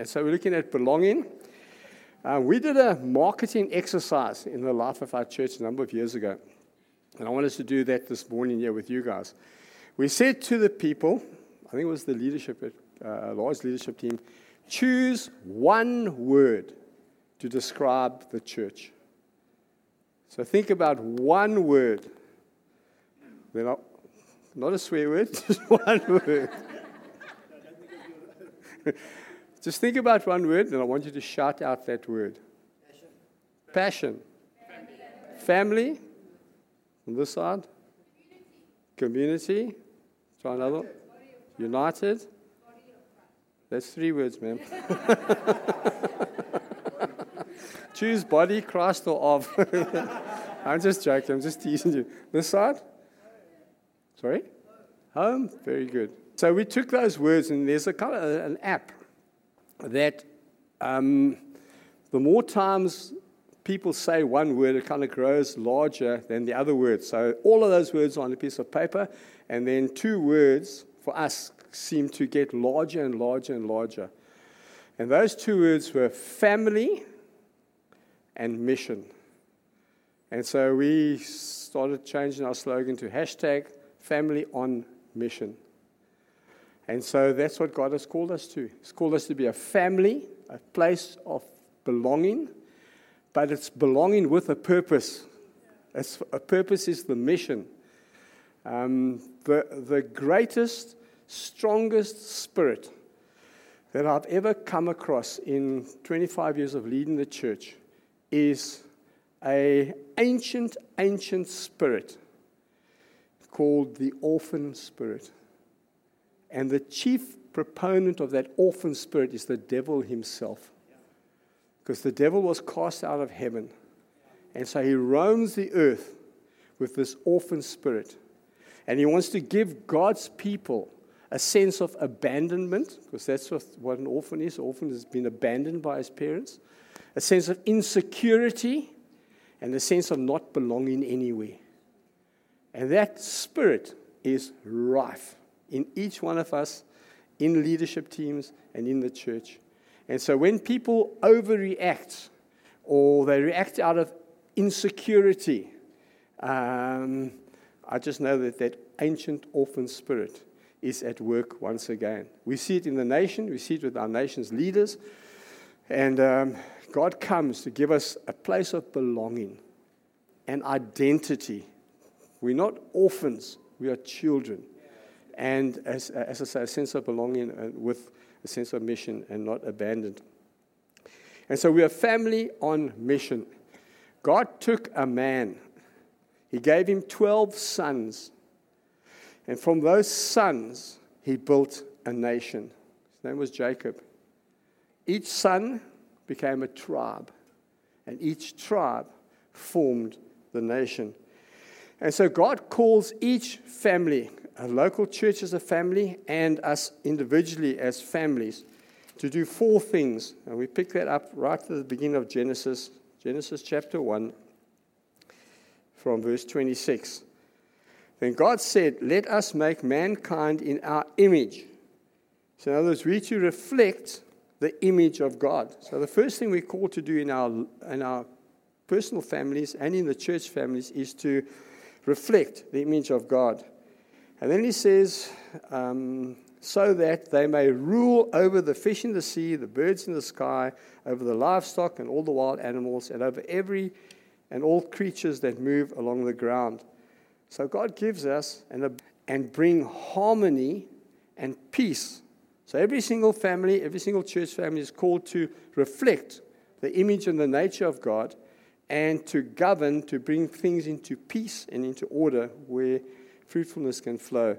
And so we're looking at belonging. Uh, we did a marketing exercise in the life of our church a number of years ago. And I wanted to do that this morning here with you guys. We said to the people, I think it was the leadership, uh, large leadership team, choose one word to describe the church. So think about one word. Not, not a swear word, just one word. Just think about one word, and I want you to shout out that word. Passion. Passion. Family. Family. On this side. Community. Community. Try another. United. That's three words, ma'am. Choose body, Christ, or of. I'm just joking. I'm just teasing you. This side? Sorry? Home? Very good. So we took those words, and there's a an app that um, the more times people say one word, it kind of grows larger than the other words. So all of those words are on a piece of paper, and then two words for us seem to get larger and larger and larger. And those two words were family and mission. And so we started changing our slogan to hashtag family on mission. And so that's what God has called us to. He's called us to be a family, a place of belonging, but it's belonging with a purpose. It's, a purpose is the mission. Um, the, the greatest, strongest spirit that I've ever come across in 25 years of leading the church is a ancient, ancient spirit called the orphan spirit. And the chief proponent of that orphan spirit is the devil himself. Because the devil was cast out of heaven. And so he roams the earth with this orphan spirit. And he wants to give God's people a sense of abandonment, because that's what, an orphan is. An orphan has been abandoned by his parents. A sense of insecurity and a sense of not belonging anywhere. And that spirit is rife in each one of us, in leadership teams, and in the church. And so when people overreact or they react out of insecurity, um, I just know that that ancient orphan spirit is at work once again. We see it in the nation, we see it with our nation's leaders, and um, God comes to give us a place of belonging and identity. We're not orphans, we are children and as, as I say, a sense of belonging uh, with a sense of mission and not abandoned. And so we are family on mission. God took a man, He gave him 12 sons. And from those sons, He built a nation. His name was Jacob. Each son became a tribe, and each tribe formed the nation. And so God calls each family a local church as a family and us individually as families to do four things. And we pick that up right at the beginning of Genesis, Genesis chapter 1, from verse 26. Then God said, Let us make mankind in our image. So, in other words, we to reflect the image of God. So, the first thing we're called to do in our, in our personal families and in the church families is to reflect the image of God. And then he says, um, so that they may rule over the fish in the sea, the birds in the sky, over the livestock and all the wild animals, and over every and all creatures that move along the ground. So God gives us and, and bring harmony and peace. So every single family, every single church family is called to reflect the image and the nature of God and to govern, to bring things into peace and into order where fruitfulness can flow.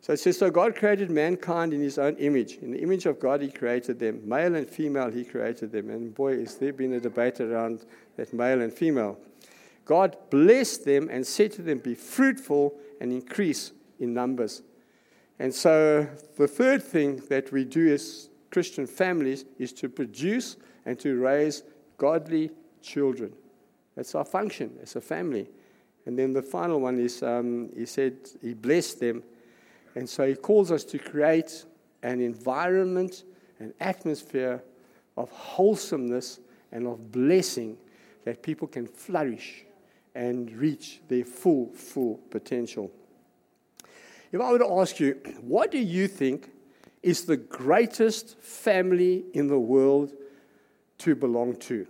So it says, So God created mankind in his own image. In the image of God, he created them. Male and female, he created them. And boy, is there been a debate around that male and female. God blessed them and said to them, Be fruitful and increase in numbers. And so the third thing that we do as Christian families is to produce and to raise godly children. That's our function as a family. And then the final one is um, he said he blessed them. And so he calls us to create an environment an atmosphere of wholesomeness and of blessing that people can flourish and reach their full, full potential. If I were to ask you, what do you think is the greatest family in the world to belong to?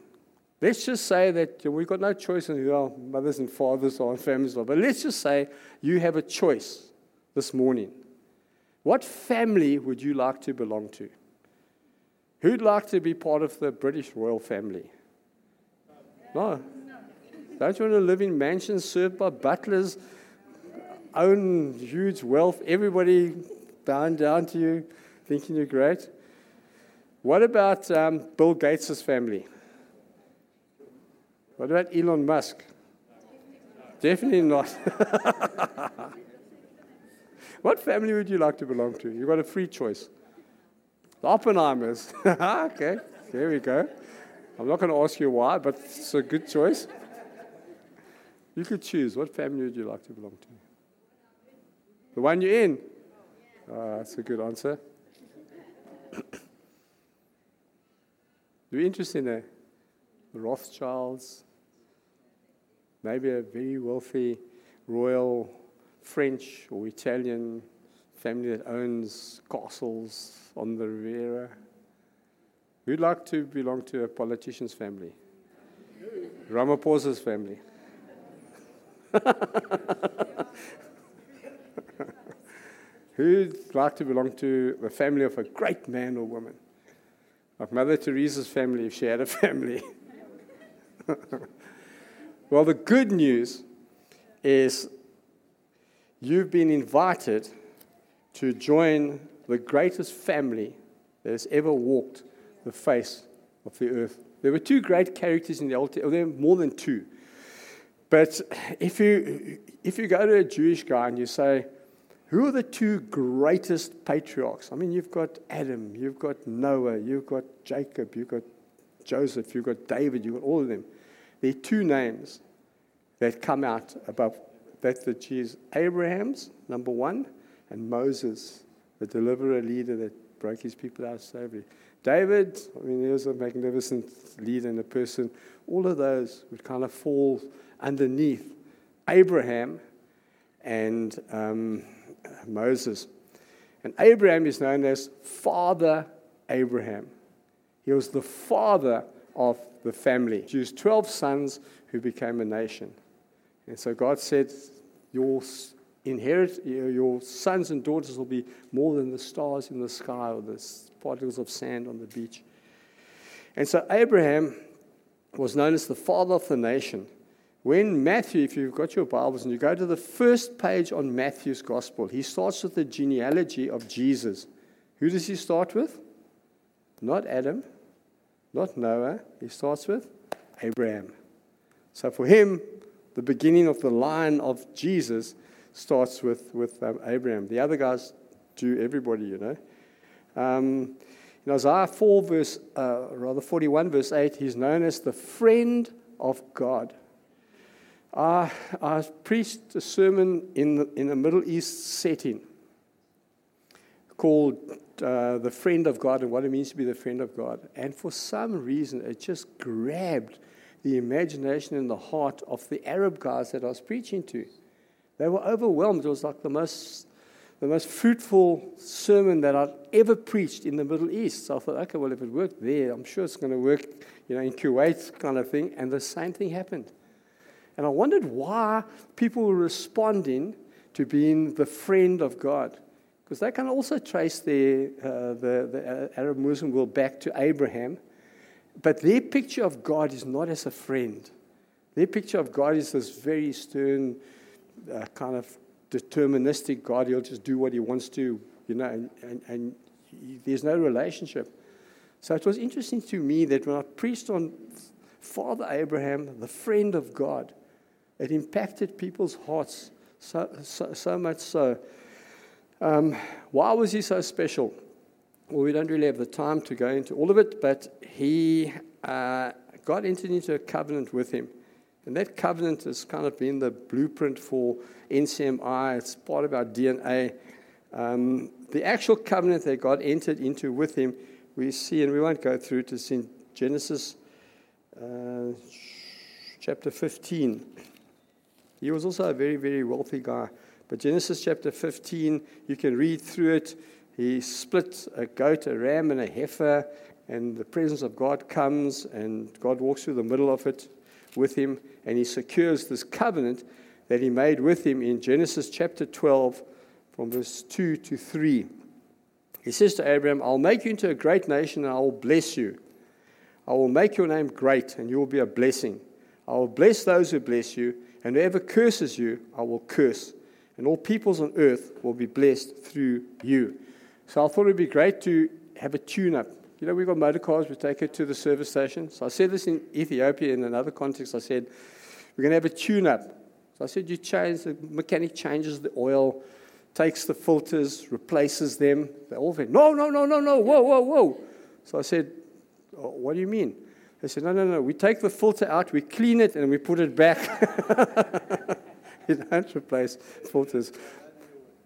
Let's just say that we've got no choice in who our mothers and fathers are and families are, but let's just say you have a choice this morning. What family would you like to belong to? Who'd like to be part of the British royal family? No. Don't you want to live in mansions served by butlers, own huge wealth, everybody bowing down to you, thinking you're great? What about um, Bill Gates' family? What about Elon Musk? Definitely not. what family would you like to belong to? You've got a free choice. The Oppenheimers. okay, there we go. I'm not going to ask you why, but it's a good choice. You could choose. What family would you like to belong to? The one you're in? Oh, that's a good answer. You're interested in the Rothschilds, maybe a very wealthy royal French or Italian family that owns castles on the Riviera. Who'd like to belong to a politician's family? Ramaphosa's family. Who'd like to belong to the family of a great man or woman? Like Mother Teresa's family, if she had a family. well, the good news is you've been invited to join the greatest family that has ever walked the face of the earth. There were two great characters in the Old Testament, oh, there were more than two. But if you, if you go to a Jewish guy and you say, who are the two greatest patriarchs? I mean, you've got Adam, you've got Noah, you've got Jacob, you've got Joseph, you've got David, you've got all of them. There are two names that come out above that the Jews Abraham's, number one, and Moses, the deliverer leader that broke his people out of slavery. David, I mean, he was a magnificent leader and a person. All of those would kind of fall underneath Abraham and. Um, Moses. And Abraham is known as Father Abraham. He was the father of the family. Jews 12 sons who became a nation. And so God said, Your inherit your sons and daughters will be more than the stars in the sky or the particles of sand on the beach. And so Abraham was known as the father of the nation. When Matthew, if you've got your Bibles and you go to the first page on Matthew's Gospel, he starts with the genealogy of Jesus. Who does he start with? Not Adam, not Noah. He starts with Abraham. So for him, the beginning of the line of Jesus starts with, with um, Abraham. The other guys do everybody, you know. Um, in Isaiah 4, verse, uh, rather 41, verse 8, he's known as the friend of God. I, I preached a sermon in the, in a Middle East setting called uh, The Friend of God and what it means to be the friend of God. And for some reason, it just grabbed the imagination and the heart of the Arab guys that I was preaching to. They were overwhelmed. It was like the most, the most fruitful sermon that I'd ever preached in the Middle East. So I thought, okay, well, if it worked there, I'm sure it's going to work, you know, in Kuwait kind of thing. And the same thing happened. And I wondered why people were responding to being the friend of God. Because they can also trace their, uh, the, the Arab Muslim world back to Abraham. But their picture of God is not as a friend. Their picture of God is this very stern, uh, kind of deterministic God. He'll just do what he wants to, you know, and, and, and there's no relationship. So it was interesting to me that when I preached on Father Abraham, the friend of God, it impacted people's hearts so, so, so much so. Um, why was he so special? Well, we don't really have the time to go into all of it, but he, uh, entered into a covenant with him. And that covenant has kind of been the blueprint for NCMI. It's part of our DNA. Um, the actual covenant that God entered into with him we see, and we won't go through it, it's in Genesis uh, chapter 15. He was also a very, very wealthy guy. But Genesis chapter 15, you can read through it. He splits a goat, a ram, and a heifer, and the presence of God comes, and God walks through the middle of it with him, and he secures this covenant that he made with him in Genesis chapter 12, from verse 2 to 3. He says to Abraham, I'll make you into a great nation, and I will bless you. I will make your name great, and you will be a blessing. I will bless those who bless you, and whoever curses you, I will curse. And all peoples on earth will be blessed through you. So I thought it would be great to have a tune up. You know, we've got motor cars, we take it to the service station. So I said this in Ethiopia in another context. I said, we're going to have a tune up. So I said, you change, the mechanic changes the oil, takes the filters, replaces them. They all went, no, no, no, no, no, whoa, whoa, whoa. So I said, oh, what do you mean? They said, no, no, no. We take the filter out, we clean it, and we put it back. you don't replace filters.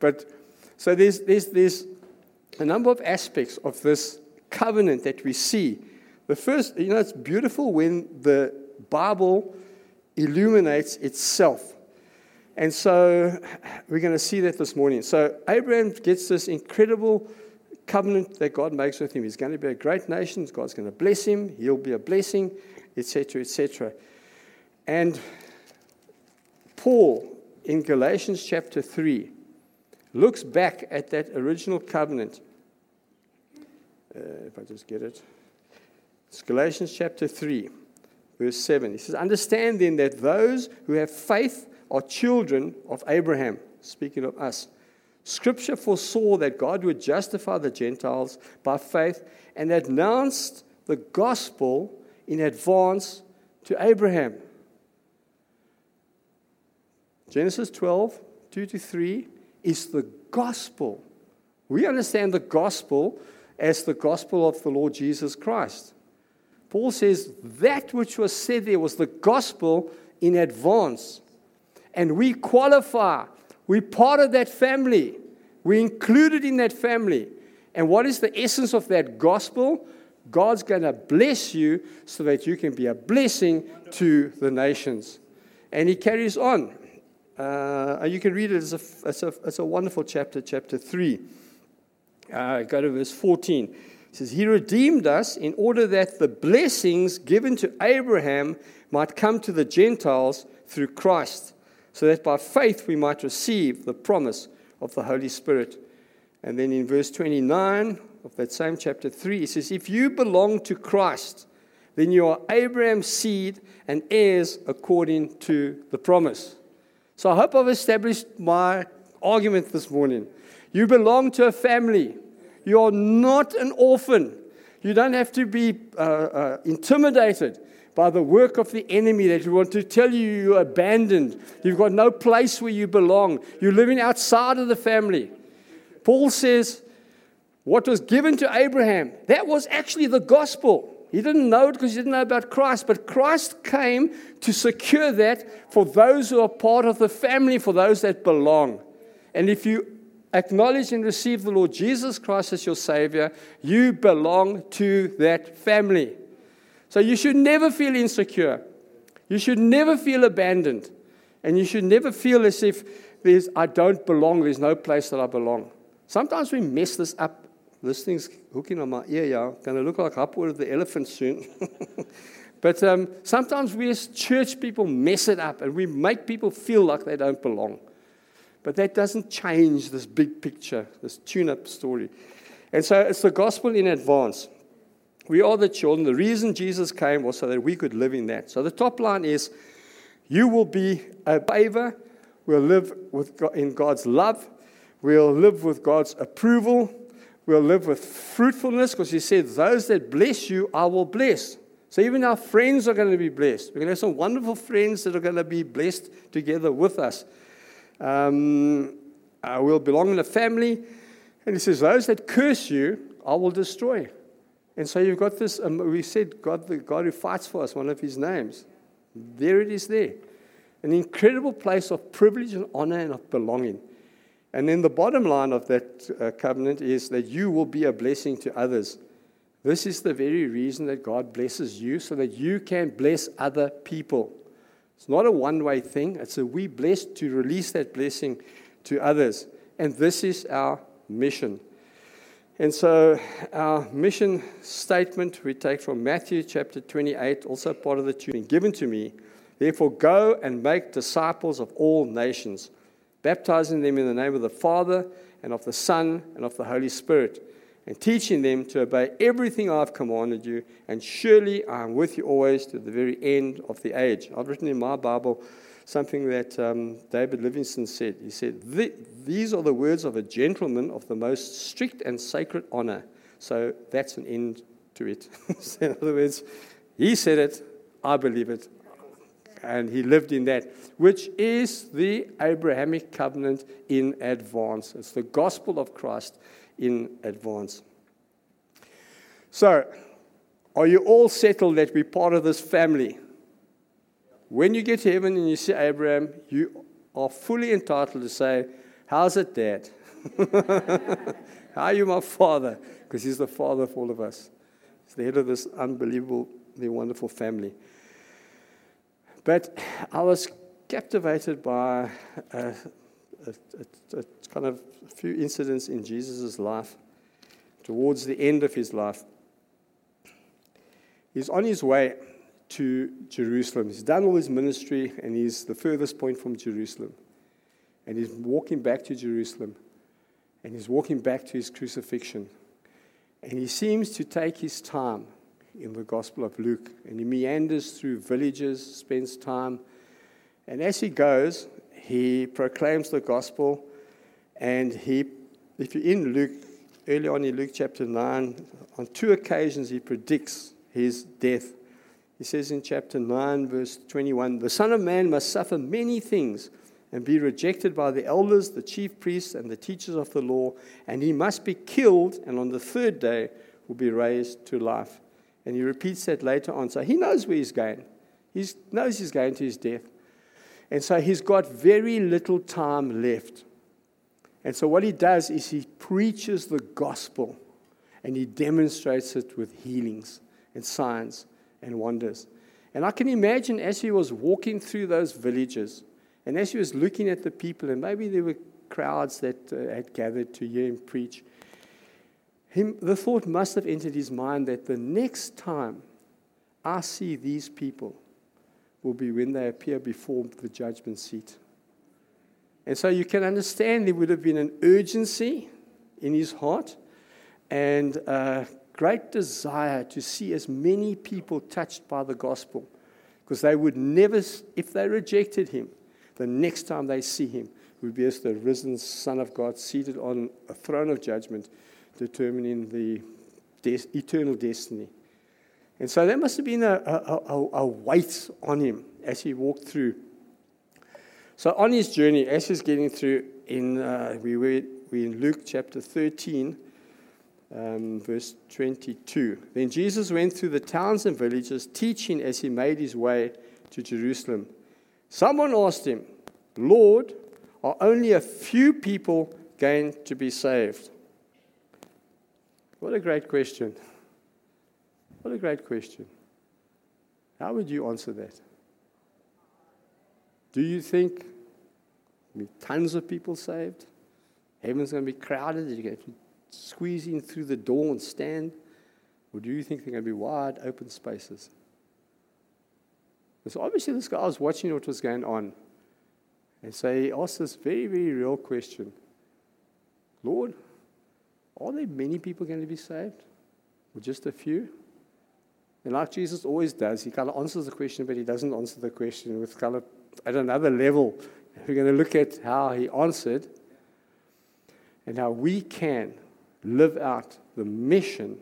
But so there's, there's, there's a number of aspects of this covenant that we see. The first, you know, it's beautiful when the Bible illuminates itself. And so we're going to see that this morning. So Abraham gets this incredible covenant that God makes with him. He's going to be a great nation. God's going to bless him. He'll be a blessing, etc., etc. And Paul in Galatians chapter 3 looks back at that original covenant. Uh, if I just get it, it's Galatians chapter 3, verse 7. He says, Understand then that those who have faith are children of Abraham, speaking of us. Scripture foresaw that God would justify the Gentiles by faith and announced the gospel in advance to Abraham. Genesis 12, 2 to 3 is the gospel. We understand the gospel as the gospel of the Lord Jesus Christ. Paul says that which was said there was the gospel in advance. And we qualify. We're part of that family. We're included in that family. And what is the essence of that gospel? God's going to bless you so that you can be a blessing to the nations. And he carries on. Uh, you can read it. as a, it's, a, it's a wonderful chapter, chapter 3. Uh, go to verse 14. It says, He redeemed us in order that the blessings given to Abraham might come to the Gentiles through Christ, so that by faith we might receive the promise of the Holy Spirit. And then in verse 29 of that same chapter 3, it says, If you belong to Christ, then you are Abraham's seed and heirs according to the promise. So I hope I've established my argument this morning. You belong to a family. You are not an orphan. You don't have to be uh, uh, intimidated by the work of the enemy that want to tell you you're abandoned. You've got no place where you belong. You're living outside of the family. Paul says, what was given to Abraham, that was actually the gospel. He didn't know it because he didn't know about Christ, but Christ came to secure that for those who are part of the family, for those that belong. And if you acknowledge and receive the Lord Jesus Christ as your Savior, you belong to that family. So you should never feel insecure. You should never feel abandoned. And you should never feel as if there's, I don't belong, there's no place that I belong. Sometimes we mess this up this thing's hooking on my ear, yeah. Going to look like Hapur of the elephant soon. but um, sometimes we as church people mess it up and we make people feel like they don't belong. But that doesn't change this big picture, this tune up story. And so it's the gospel in advance. We are the children. The reason Jesus came was so that we could live in that. So the top line is you will be a favor. We'll live with God, in God's love. We'll live with God's approval. We'll live with fruitfulness because he said, Those that bless you, I will bless. So even our friends are going to be blessed. We're going to have some wonderful friends that are going to be blessed together with us. Um, uh, we'll belong in a family. And he says, Those that curse you, I will destroy. And so you've got this, um, we said, God, the God who fights for us, one of his names. There it is there. An incredible place of privilege and honor and of belonging. And then the bottom line of that uh, covenant is that you will be a blessing to others. This is the very reason that God blesses you, so that you can bless other people. It's not a one way thing, it's a we blessed to release that blessing to others. And this is our mission. And so, our mission statement we take from Matthew chapter 28, also part of the tuning given to me. Therefore, go and make disciples of all nations, baptizing them in the name of the Father, and of the Son, and of the Holy Spirit, and teaching them to obey everything I have commanded you. And surely I am with you always to the very end of the age. I've written in my Bible something that um, David Livingstone said. He said, These are the words of a gentleman of the most strict and sacred honor. So that's an end to it. in other words, he said it, I believe it, and he lived in that, which is the Abrahamic covenant in advance. It's the gospel of Christ in advance. So, are you all settled that we're part of this family? When you get to heaven and you see Abraham, you are fully entitled to say, How's it, Dad? How are you, my father? Because he's the father of all of us. He's the head of this unbelievably wonderful family. But I was captivated by a, a, a, kind of a few incidents in Jesus' life towards the end of his life. He's on his way to Jerusalem. He's done all his ministry and he's the furthest point from Jerusalem. And he's walking back to Jerusalem and he's walking back to his crucifixion. And he seems to take his time in the Gospel of Luke and he meanders through villages, spends time. And as he goes, he proclaims the gospel and he, if you're in Luke, early on in Luke chapter 9, on two occasions he predicts his death he says in chapter 9, verse 21 The Son of Man must suffer many things and be rejected by the elders, the chief priests, and the teachers of the law, and he must be killed, and on the third day will be raised to life. And he repeats that later on. So he knows where he's going. He knows he's going to his death. And so he's got very little time left. And so what he does is he preaches the gospel and he demonstrates it with healings and signs and wonders. And I can imagine as he was walking through those villages and as he was looking at the people, and maybe there were crowds that uh, had gathered to hear him preach, the thought must have entered his mind that the next time I see these people will be when they appear before the judgment seat. And so you can understand there would have been an urgency in his heart and uh, great desire to see as many people touched by the gospel because they would never, if they rejected him, the next time they see him would be as the risen Son of God seated on a throne of judgment, determining the de- eternal destiny. And so there must have been a, a, a, a weight on him as he walked through. So on his journey, as he's getting through, in uh, we were we in Luke chapter 13 um, verse 22. Then Jesus went through the towns and villages, teaching as he made his way to Jerusalem. Someone asked him, Lord, are only a few people going to be saved? What a great question. What a great question. How would you answer that? Do you think tons of people saved? Heaven's going to be crowded? You're going to squeezing through the door and stand? Or do you think they're going to be wide open spaces? So obviously, this guy was watching what was going on. And so he asked this very, very real question Lord, are there many people going to be saved? Or just a few? And like Jesus always does, he kind of answers the question, but he doesn't answer the question with kind of at another level. We're going to look at how he answered and how we can live out the mission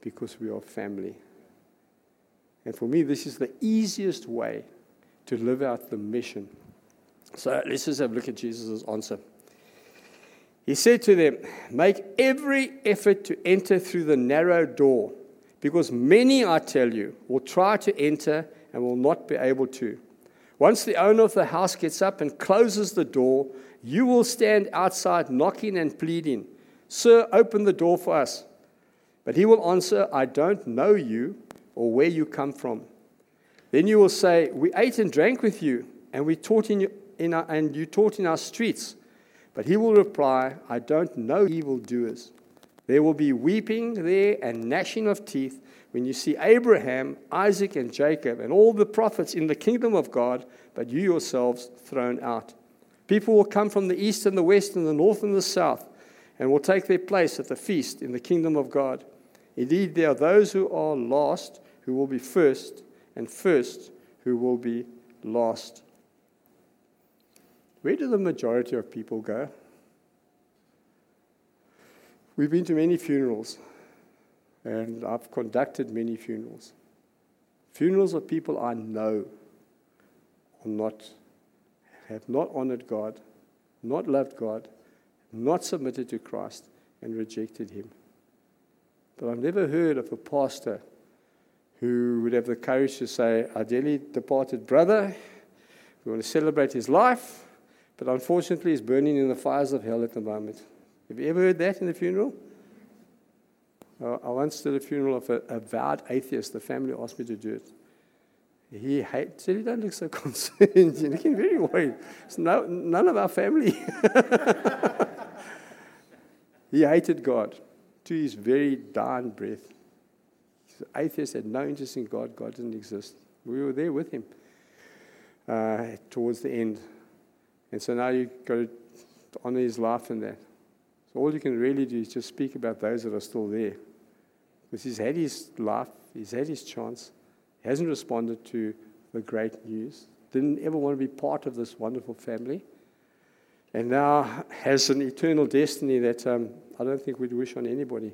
because we are family. And for me, this is the easiest way to live out the mission. So let's just have a look at Jesus' answer. He said to them, Make every effort to enter through the narrow door, because many, I tell you, will try to enter and will not be able to. Once the owner of the house gets up and closes the door, you will stand outside knocking and pleading. Sir, open the door for us. But he will answer, I don't know you or where you come from. Then you will say, We ate and drank with you, and we taught in, in our, and you taught in our streets. But he will reply, I don't know evildoers. There will be weeping there and gnashing of teeth when you see Abraham, Isaac, and Jacob, and all the prophets in the kingdom of God, but you yourselves thrown out. People will come from the east and the west and the north and the south, and will take their place at the feast in the kingdom of God. Indeed, there are those who are lost who will be first, and first who will be last. Where do the majority of people go? We've been to many funerals, and I've conducted many funerals. Funerals of people I know are not, have not honored God, not loved God, not submitted to Christ, and rejected Him. But I've never heard of a pastor who would have the courage to say, Our dearly departed brother, we want to celebrate his life, but unfortunately he's burning in the fires of hell at the moment. Have you ever heard that in the funeral? I once did a funeral of a, a vowed atheist. The family asked me to do it. He said, You don't look so concerned. You're looking very worried. It's no, none of our family. he hated God to his very dying breath. The atheist had no interest in God. God didn't exist. We were there with him uh, towards the end. And so now you've got to honor his life in that. So all you can really do is just speak about those that are still there. Because he's had his life, he's had his chance, he hasn't responded to the great news, didn't ever want to be part of this wonderful family, and now has an eternal destiny that um, I don't think we'd wish on anybody.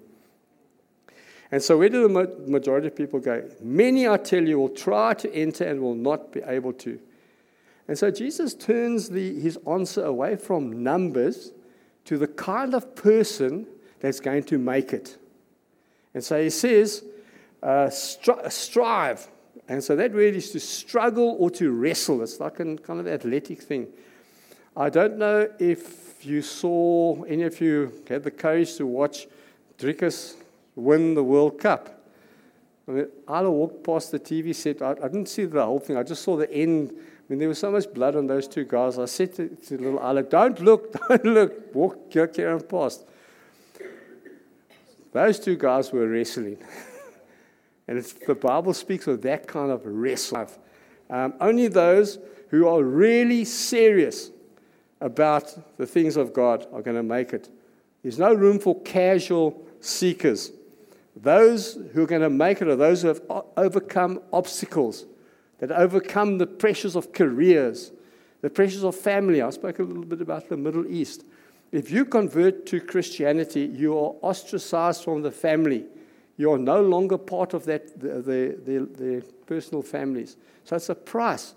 And so, where do the majority of people go? Many, I tell you, will try to enter and will not be able to. And so, Jesus turns the, his answer away from numbers to the kind of person that's going to make it. And so, he says, uh, stri- strive. And so, that word is to struggle or to wrestle. It's like a kind of athletic thing. I don't know if you saw, any of you had the courage to watch Dricus win the World Cup. I mean, I walked past the TV set. I, I, didn't see the whole thing. I just saw the end. Mean, there was so much blood on those two guys. I said to, to little Isla, don't look, don't look. Walk Karen past. Those two guys were wrestling. and the Bible speaks of that kind of wrestling. Um, only those who are really serious about the things of God are going to make it. There's no room for casual seekers. Those who are going to make it are those who have overcome obstacles, that overcome the pressures of careers, the pressures of family. I spoke a little bit about the Middle East. If you convert to Christianity, you are ostracized from the family. You are no longer part of that, the, the, the, the personal families. So it's a price.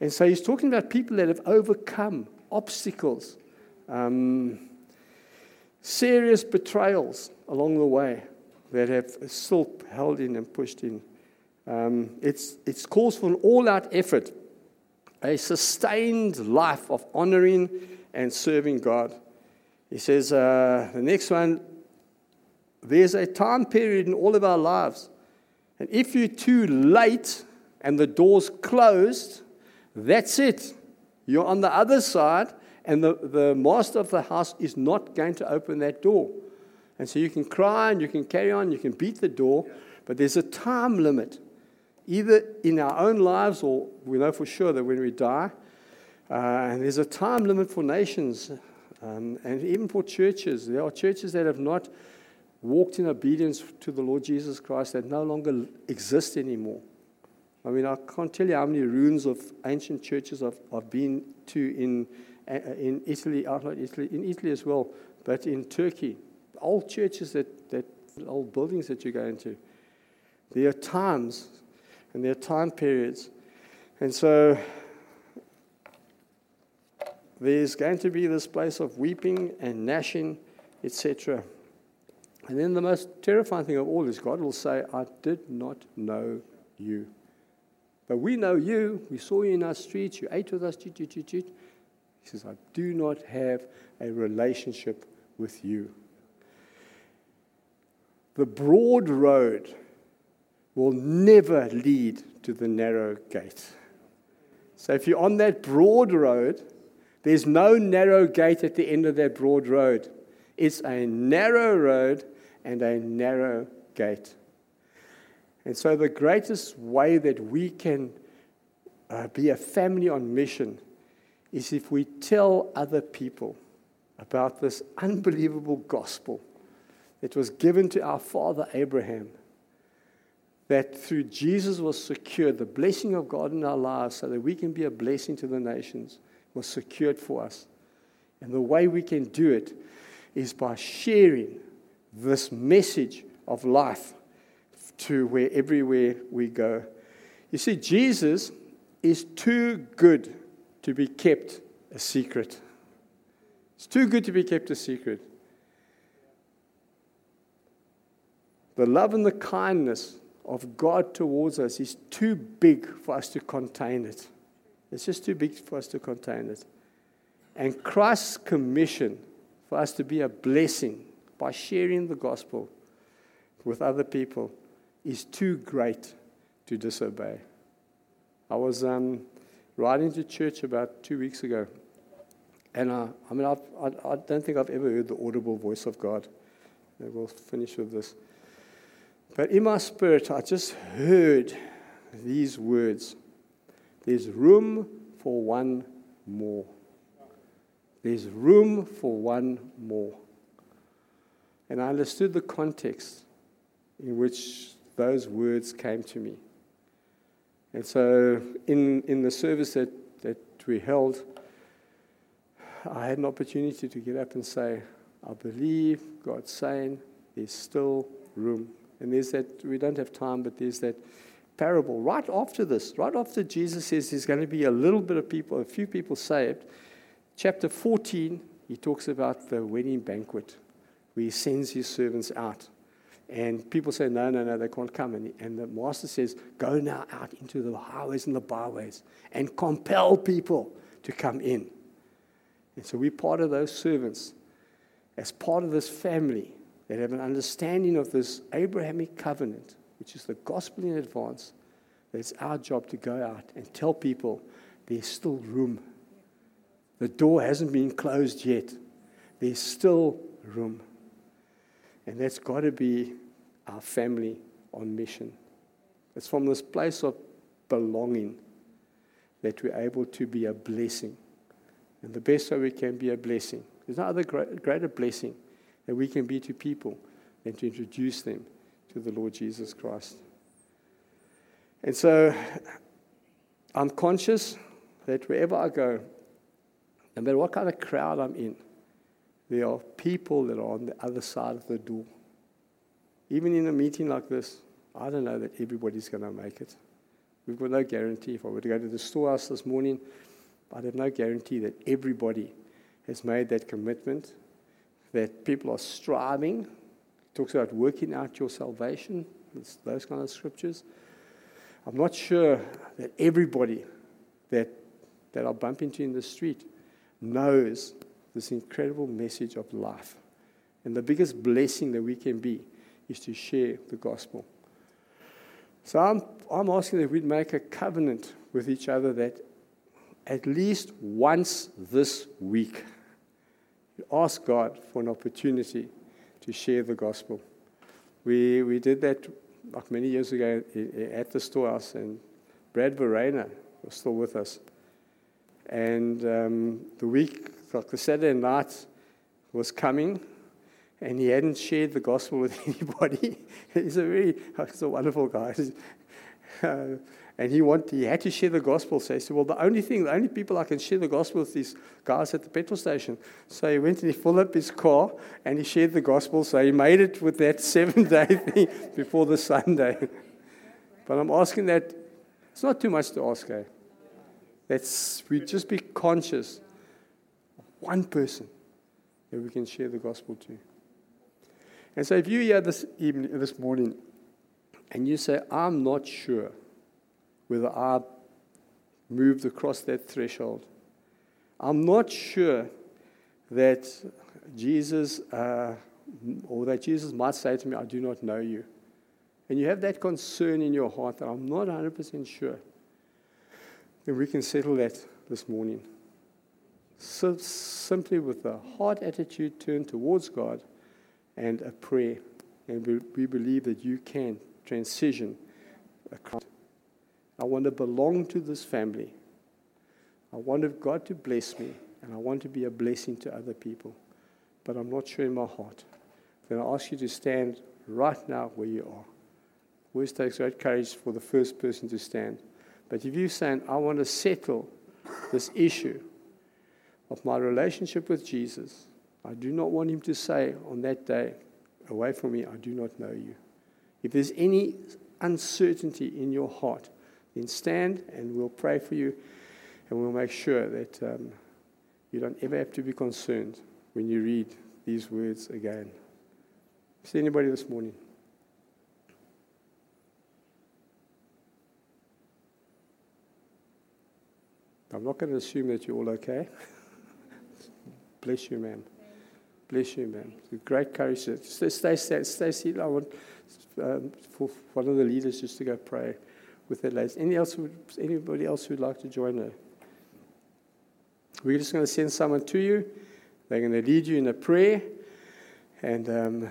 And so he's talking about people that have overcome obstacles, um, serious betrayals along the way that have still held in and pushed in. Um, it's, it calls for an all out effort, a sustained life of honoring and serving God. He says, uh, the next one, there's a time period in all of our lives. And if you're too late and the door's closed, that's it. You're on the other side, and the, the master of the house is not going to open that door. And so you can cry and you can carry on, you can beat the door, but there's a time limit, either in our own lives or we know for sure that when we die. Uh, and there's a time limit for nations um, and even for churches. There are churches that have not walked in obedience to the Lord Jesus Christ that no longer exist anymore. I mean, I can't tell you how many ruins of ancient churches I've, I've been to in, uh, in Italy, outside Italy, in Italy as well, but in Turkey. Old churches that, that old buildings that you go into. There are times and there are time periods. And so there's going to be this place of weeping and gnashing, etc. And then the most terrifying thing of all is God will say, I did not know you. But we know you. We saw you in our streets. You ate with us. He says, I do not have a relationship with you. the broad road will never lead to the narrow gate. So if you're on that broad road, there's no narrow gate at the end of that broad road. It's a narrow road and a narrow gate. And so, the greatest way that we can uh, be a family on mission is if we tell other people about this unbelievable gospel that was given to our father Abraham. That through Jesus was secured, the blessing of God in our lives, so that we can be a blessing to the nations, was secured for us. And the way we can do it is by sharing this message of life to where everywhere we go. You see, Jesus is too good to be kept a secret. It's too good to be kept a secret. The love and the kindness of God towards us is too big for us to contain it. It's just too big for us to contain it. And Christ's commission for us to be a blessing by sharing the gospel with other people is too great to disobey. I was um, riding to church about two weeks ago, and I, I mean, I've, I, I don't think I've ever heard the audible voice of God. And we'll finish with this. But in my spirit, I just heard these words There's room for one more. There's room for one more. And I understood the context in which those words came to me. And so, in, in the service that, that we held, I had an opportunity to get up and say, I believe God's saying there's still room. And there's that, we don't have time, but there's that parable right after this, right after Jesus says there's going to be a little bit of people, a few people saved. Chapter 14, he talks about the wedding banquet where he sends his servants out. And people say, no, no, no, they can't come. And, and the master says, go now out into the highways and the byways and compel people to come in. And so we're part of those servants, as part of this family that have an understanding of this Abrahamic covenant, which is the gospel in advance, that it's our job to go out and tell people there's still room. The door hasn't been closed yet. There's still room. And that's got to be our family on mission. It's from this place of belonging that we're able to be a blessing. And the best way we can be a blessing, there's no other greater blessing that we can be to people and to introduce them to the Lord Jesus Christ. And so I'm conscious that wherever I go, no matter what kind of crowd I'm in, there are people that are on the other side of the door. Even in a meeting like this, I don't know that everybody's going to make it. We've got no guarantee. If I were to go to the storehouse this morning, I'd have no guarantee that everybody has made that commitment, that people are striving. It talks about working out your salvation, it's those kind of scriptures. I'm not sure that everybody that, that I bump into in the street knows this incredible message of life. And the biggest blessing that we can be is to share the gospel. So I'm, I'm asking that we'd make a covenant with each other that at least once this week, ask God for an opportunity to share the gospel. We, we did that like many years ago at the storehouse, and Brad Verena was still with us. And um, the week like the Saturday night was coming, and he hadn't shared the gospel with anybody. he's a very, he's a wonderful guy. Uh, and he, want, he had to share the gospel. So he said, Well, the only thing, the only people I can share the gospel with is guys at the petrol station. So he went and he filled up his car and he shared the gospel. So he made it with that seven day thing before the Sunday. but I'm asking that, it's not too much to ask, eh? That's, we just be conscious of one person that we can share the gospel to. And so if you're here this evening, this morning, and you say, I'm not sure whether I moved across that threshold. I'm not sure that Jesus uh, or that Jesus might say to me, I do not know you. And you have that concern in your heart that I'm not 100% sure, then we can settle that this morning. So simply with a heart attitude turned towards God and a prayer. And we, we believe that you can transition across. I want to belong to this family. I want God to bless me, and I want to be a blessing to other people. But I'm not sure in my heart. Then I ask you to stand right now where you are. Always takes great courage for the first person to stand. But if you're saying, I want to settle this issue of my relationship with Jesus, I do not want him to say on that day, Away from me, I do not know you. If there's any uncertainty in your heart, then stand and we'll pray for you and we'll make sure that um, you don't ever have to be concerned when you read these words again. There anybody this morning? I'm not going to assume that you're all okay. Bless you, ma'am. Bless you, ma'am. Great courage. Stay, stay, stay seated. I want um, for one of the leaders just to go pray with ladies. Any else anybody else who'd like to join her? We're just going to send someone to you. They're going to lead you in a prayer, and um,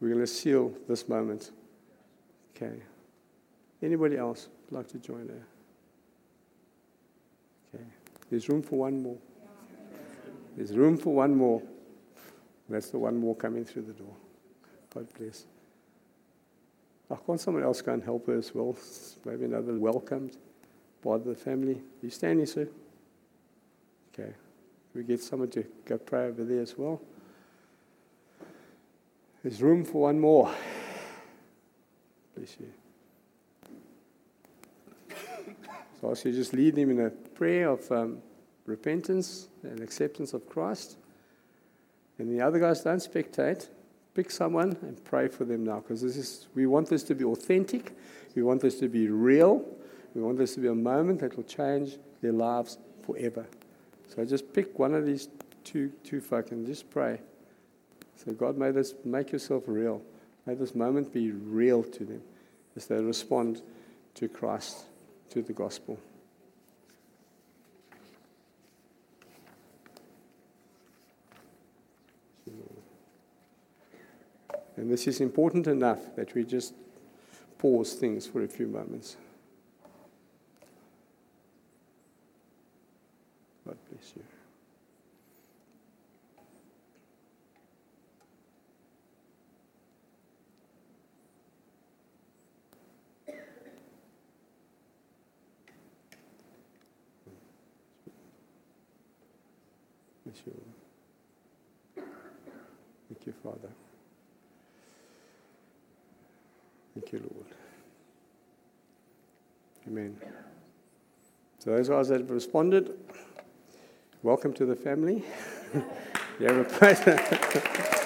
we're going to seal this moment. Okay. Anybody else like to join her? Okay. There's room for one more. There's room for one more. That's the one more coming through the door. God bless. Oh, can't someone else and help her as well? Maybe another welcomed part of the family. Are you standing, sir? Okay. We get someone to go pray over there as well. There's room for one more. Bless you. So I should just lead them in a prayer of um, repentance and acceptance of Christ. And the other guys don't spectate. Pick someone and pray for them now because this is we want this to be authentic. We want this to be real. We want this to be a moment that will change their lives forever. So just pick one of these two two folk and just pray. So God may this make yourself real. May this moment be real to them as they respond to Christ, to the gospel. And this is important enough that we just pause things for a few moments. God bless you. Bless you. Thank you, Father. You, Lord. Amen. So those guys that have responded, welcome to the family. you have a